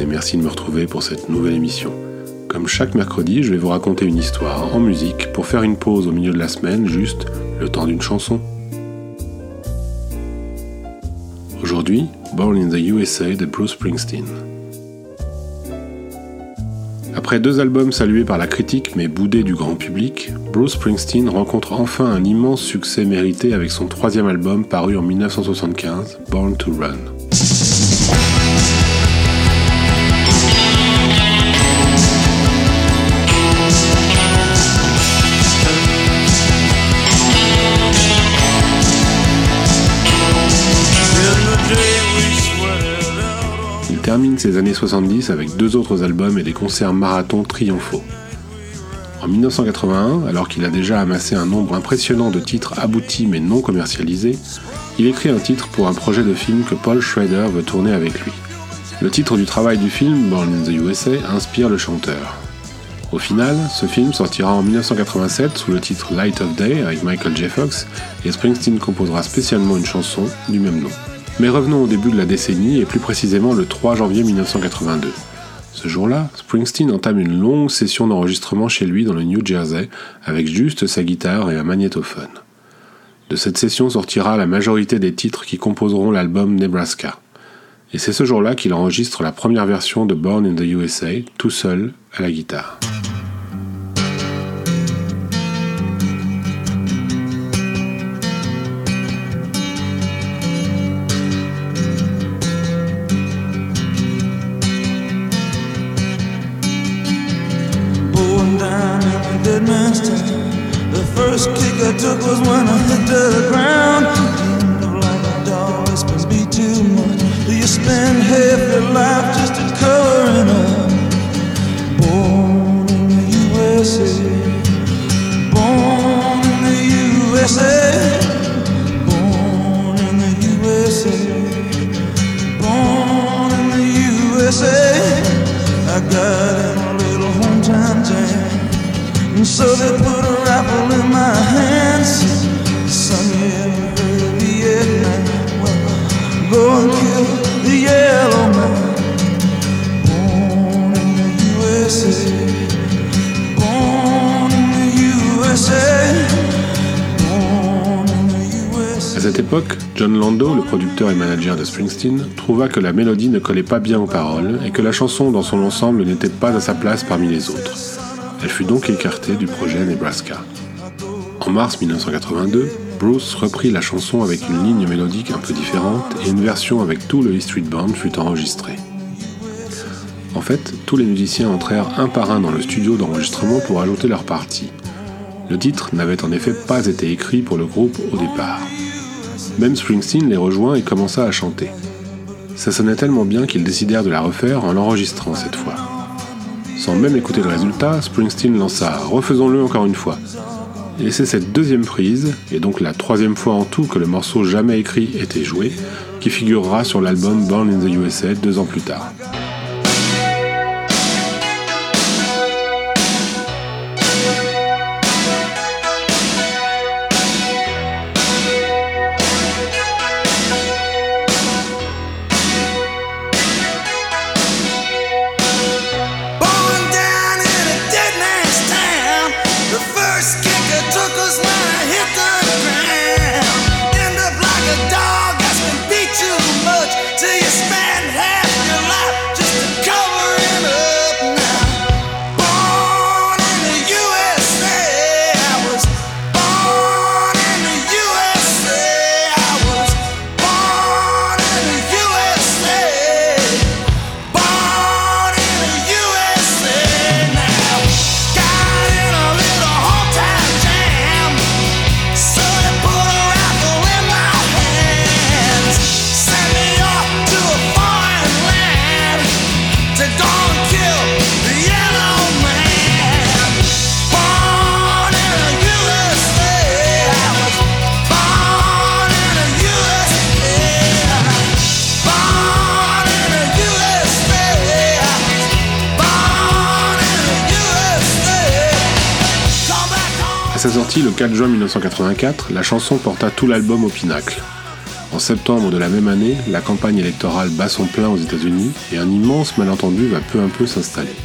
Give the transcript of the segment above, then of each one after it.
et merci de me retrouver pour cette nouvelle émission. Comme chaque mercredi, je vais vous raconter une histoire en musique pour faire une pause au milieu de la semaine, juste le temps d'une chanson. Aujourd'hui, Born in the USA de Bruce Springsteen. Après deux albums salués par la critique mais boudés du grand public, Bruce Springsteen rencontre enfin un immense succès mérité avec son troisième album paru en 1975, Born to Run. Ses années 70 avec deux autres albums et des concerts marathons triomphaux. En 1981, alors qu'il a déjà amassé un nombre impressionnant de titres aboutis mais non commercialisés, il écrit un titre pour un projet de film que Paul Schrader veut tourner avec lui. Le titre du travail du film, Born in the USA, inspire le chanteur. Au final, ce film sortira en 1987 sous le titre Light of Day avec Michael J. Fox et Springsteen composera spécialement une chanson du même nom. Mais revenons au début de la décennie et plus précisément le 3 janvier 1982. Ce jour-là, Springsteen entame une longue session d'enregistrement chez lui dans le New Jersey avec juste sa guitare et un magnétophone. De cette session sortira la majorité des titres qui composeront l'album Nebraska. Et c'est ce jour-là qu'il enregistre la première version de Born in the USA, tout seul, à la guitare. First kick I took was when I hit the ground. Look like a dog, must be too much. Do you spend half your life just covering up? Born in the USA, born in the USA, born in the USA, born in the USA. I got in a little hometown jam, so they put a rifle my hands. À cette époque, John Lando, le producteur et manager de Springsteen, trouva que la mélodie ne collait pas bien aux paroles et que la chanson dans son ensemble n'était pas à sa place parmi les autres. Elle fut donc écartée du projet Nebraska. En mars 1982, Bruce reprit la chanson avec une ligne mélodique un peu différente et une version avec tout le E Street Band fut enregistrée. En fait, tous les musiciens entrèrent un par un dans le studio d'enregistrement pour ajouter leur partie. Le titre n'avait en effet pas été écrit pour le groupe au départ. Même Springsteen les rejoint et commença à chanter. Ça sonnait tellement bien qu'ils décidèrent de la refaire en l'enregistrant cette fois. Sans même écouter le résultat, Springsteen lança Refaisons-le encore une fois. Et c'est cette deuxième prise, et donc la troisième fois en tout que le morceau jamais écrit était joué, qui figurera sur l'album Born in the USA deux ans plus tard. Sa sortie le 4 juin 1984, la chanson porta tout l'album au pinacle. En septembre de la même année, la campagne électorale bat son plein aux États-Unis et un immense malentendu va peu à peu s'installer.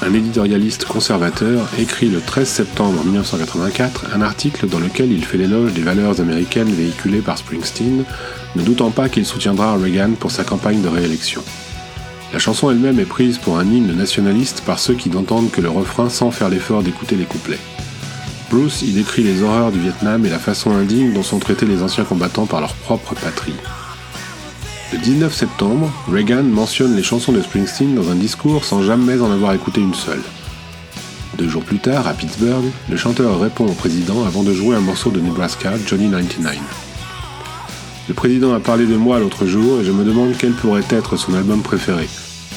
Un éditorialiste conservateur écrit le 13 septembre 1984 un article dans lequel il fait l'éloge des valeurs américaines véhiculées par Springsteen, ne doutant pas qu'il soutiendra Reagan pour sa campagne de réélection. La chanson elle-même est prise pour un hymne nationaliste par ceux qui n'entendent que le refrain sans faire l'effort d'écouter les couplets. Bruce y décrit les horreurs du Vietnam et la façon indigne dont sont traités les anciens combattants par leur propre patrie. Le 19 septembre, Reagan mentionne les chansons de Springsteen dans un discours sans jamais en avoir écouté une seule. Deux jours plus tard, à Pittsburgh, le chanteur répond au président avant de jouer un morceau de Nebraska, Johnny 99. Le président a parlé de moi l'autre jour et je me demande quel pourrait être son album préféré.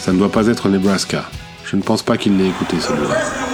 Ça ne doit pas être Nebraska. Je ne pense pas qu'il l'ait écouté celui-là.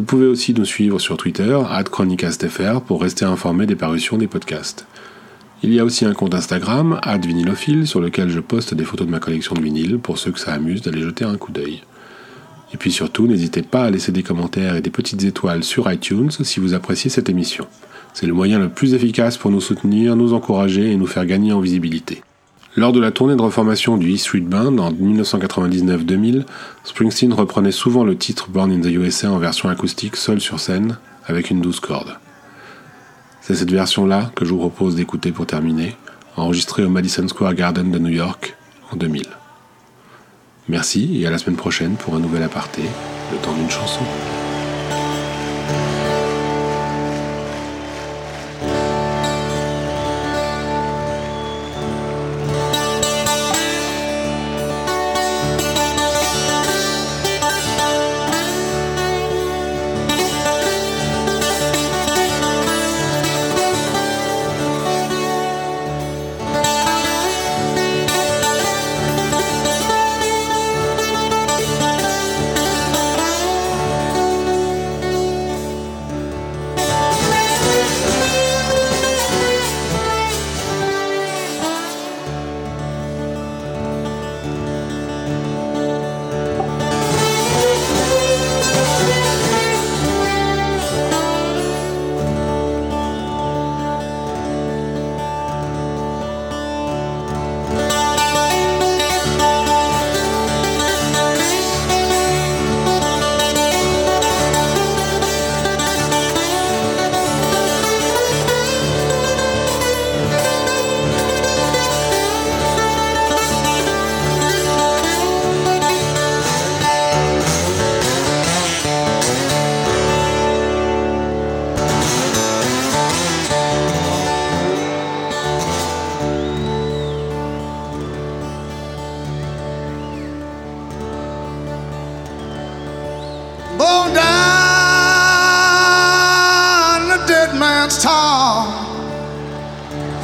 Vous pouvez aussi nous suivre sur Twitter, chronicastfr, pour rester informé des parutions des podcasts. Il y a aussi un compte Instagram, @vinylophile, sur lequel je poste des photos de ma collection de vinyles pour ceux que ça amuse d'aller jeter un coup d'œil. Et puis surtout, n'hésitez pas à laisser des commentaires et des petites étoiles sur iTunes si vous appréciez cette émission. C'est le moyen le plus efficace pour nous soutenir, nous encourager et nous faire gagner en visibilité. Lors de la tournée de reformation du E Street Band en 1999-2000, Springsteen reprenait souvent le titre Born in the USA en version acoustique seul sur scène avec une douce corde. C'est cette version-là que je vous propose d'écouter pour terminer, enregistrée au Madison Square Garden de New York en 2000. Merci et à la semaine prochaine pour un nouvel aparté, le temps d'une chanson.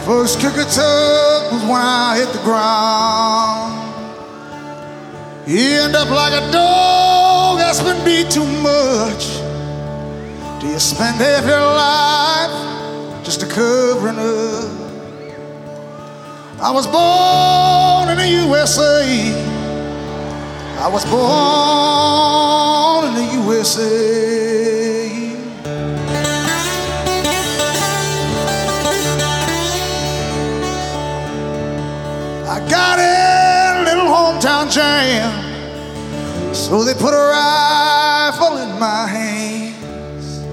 First kick I took was when I hit the ground. You end up like a dog that's been beat too much. Do you spend half your life just to covering up? I was born in the USA. I was born in the USA. Jam, so they put a rifle in my hands,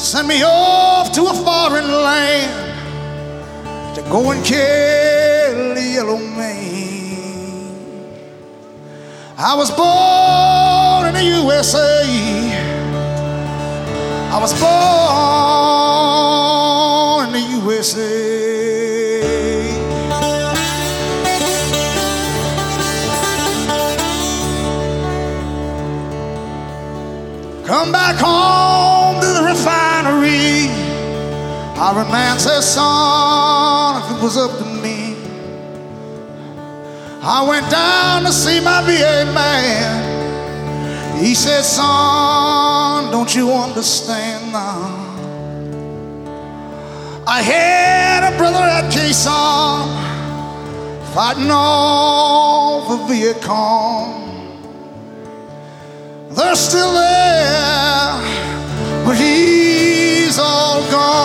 sent me off to a foreign land to go and kill the yellow man. I was born in the USA. I was born in the USA. Back home to the refinery. Iron Man says, son, if it was up to me, I went down to see my VA man. He said, Son, don't you understand now? I had a brother at Quezon fighting off a Viet Cong. They're still there, but he's all gone.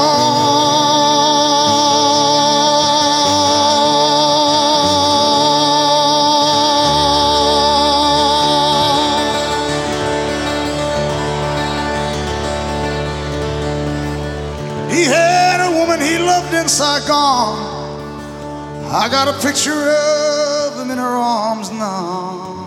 He had a woman he loved in Saigon. I got a picture of him in her arms now.